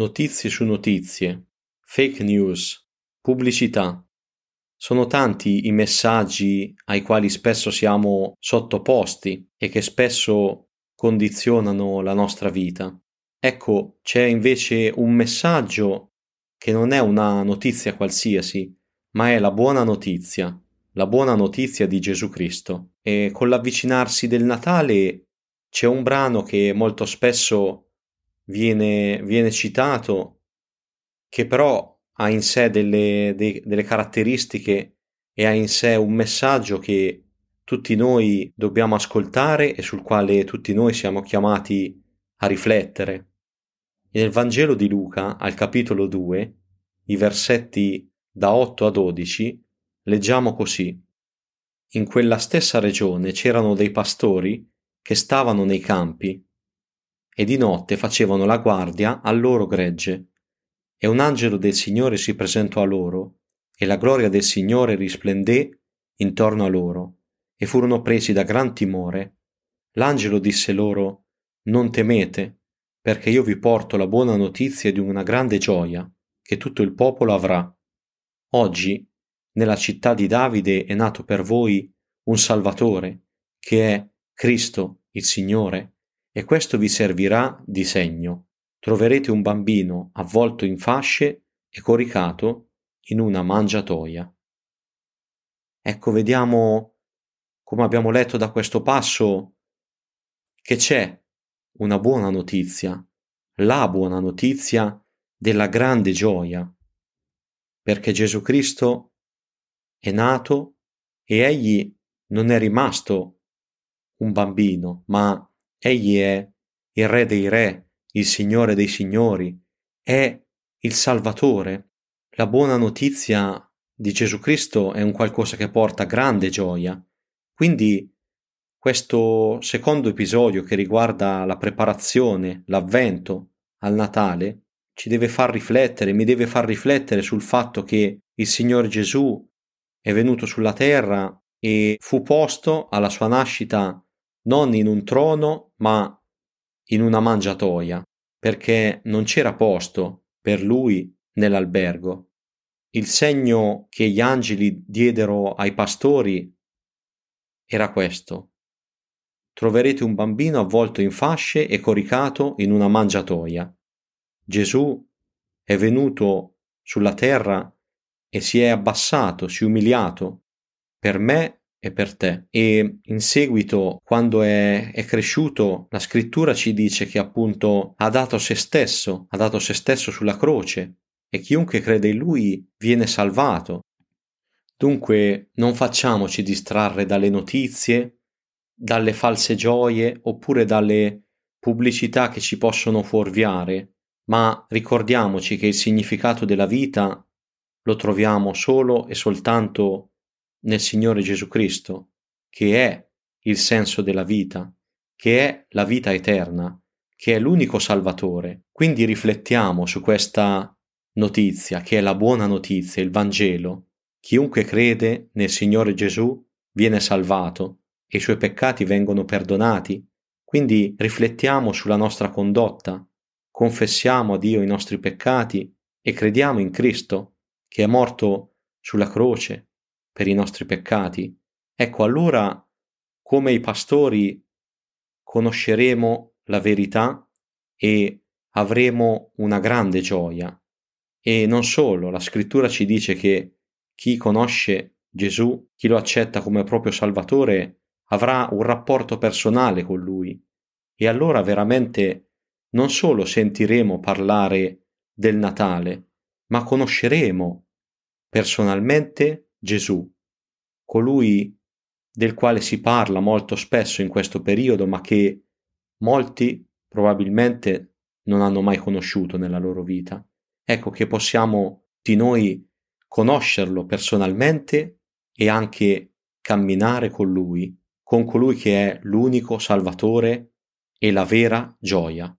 notizie su notizie, fake news, pubblicità. Sono tanti i messaggi ai quali spesso siamo sottoposti e che spesso condizionano la nostra vita. Ecco, c'è invece un messaggio che non è una notizia qualsiasi, ma è la buona notizia, la buona notizia di Gesù Cristo. E con l'avvicinarsi del Natale c'è un brano che molto spesso viene, viene citato, che però ha in sé delle, de, delle caratteristiche e ha in sé un messaggio che tutti noi dobbiamo ascoltare e sul quale tutti noi siamo chiamati a riflettere. Nel Vangelo di Luca, al capitolo 2, i versetti da 8 a 12, leggiamo così. In quella stessa regione c'erano dei pastori che stavano nei campi e di notte facevano la guardia al loro gregge. E un angelo del Signore si presentò a loro, e la gloria del Signore risplendé intorno a loro, e furono presi da gran timore. L'angelo disse loro, Non temete, perché io vi porto la buona notizia di una grande gioia, che tutto il popolo avrà. Oggi, nella città di Davide è nato per voi un Salvatore, che è Cristo il Signore e questo vi servirà di segno. Troverete un bambino avvolto in fasce e coricato in una mangiatoia. Ecco, vediamo, come abbiamo letto da questo passo, che c'è una buona notizia, la buona notizia della grande gioia, perché Gesù Cristo è nato e egli non è rimasto un bambino, ma Egli è il Re dei Re, il Signore dei Signori, è il Salvatore. La buona notizia di Gesù Cristo è un qualcosa che porta grande gioia. Quindi questo secondo episodio che riguarda la preparazione, l'avvento al Natale, ci deve far riflettere, mi deve far riflettere sul fatto che il Signore Gesù è venuto sulla terra e fu posto alla sua nascita non in un trono, ma in una mangiatoia, perché non c'era posto per lui nell'albergo. Il segno che gli angeli diedero ai pastori era questo. Troverete un bambino avvolto in fasce e coricato in una mangiatoia. Gesù è venuto sulla terra e si è abbassato, si è umiliato per me e per te. E in seguito, quando è, è, cresciuto, la scrittura ci dice che appunto ha dato se stesso, ha dato se stesso sulla croce e chiunque crede in lui viene salvato. Dunque non facciamoci distrarre dalle notizie, dalle false gioie oppure dalle pubblicità che ci possono fuorviare, ma ricordiamoci che il significato della vita lo troviamo solo e soltanto nel Signore Gesù Cristo, che è il senso della vita, che è la vita eterna, che è l'unico Salvatore. Quindi riflettiamo su questa notizia, che è la buona notizia, il Vangelo. Chiunque crede nel Signore Gesù viene salvato e i suoi peccati vengono perdonati. Quindi riflettiamo sulla nostra condotta, confessiamo a Dio i nostri peccati e crediamo in Cristo, che è morto sulla croce per i nostri peccati, ecco allora come i pastori conosceremo la verità e avremo una grande gioia. E non solo, la scrittura ci dice che chi conosce Gesù, chi lo accetta come proprio Salvatore, avrà un rapporto personale con Lui. E allora veramente non solo sentiremo parlare del Natale, ma conosceremo personalmente Gesù, colui del quale si parla molto spesso in questo periodo, ma che molti probabilmente non hanno mai conosciuto nella loro vita. Ecco che possiamo di noi conoscerlo personalmente e anche camminare con lui, con colui che è l'unico Salvatore e la vera gioia.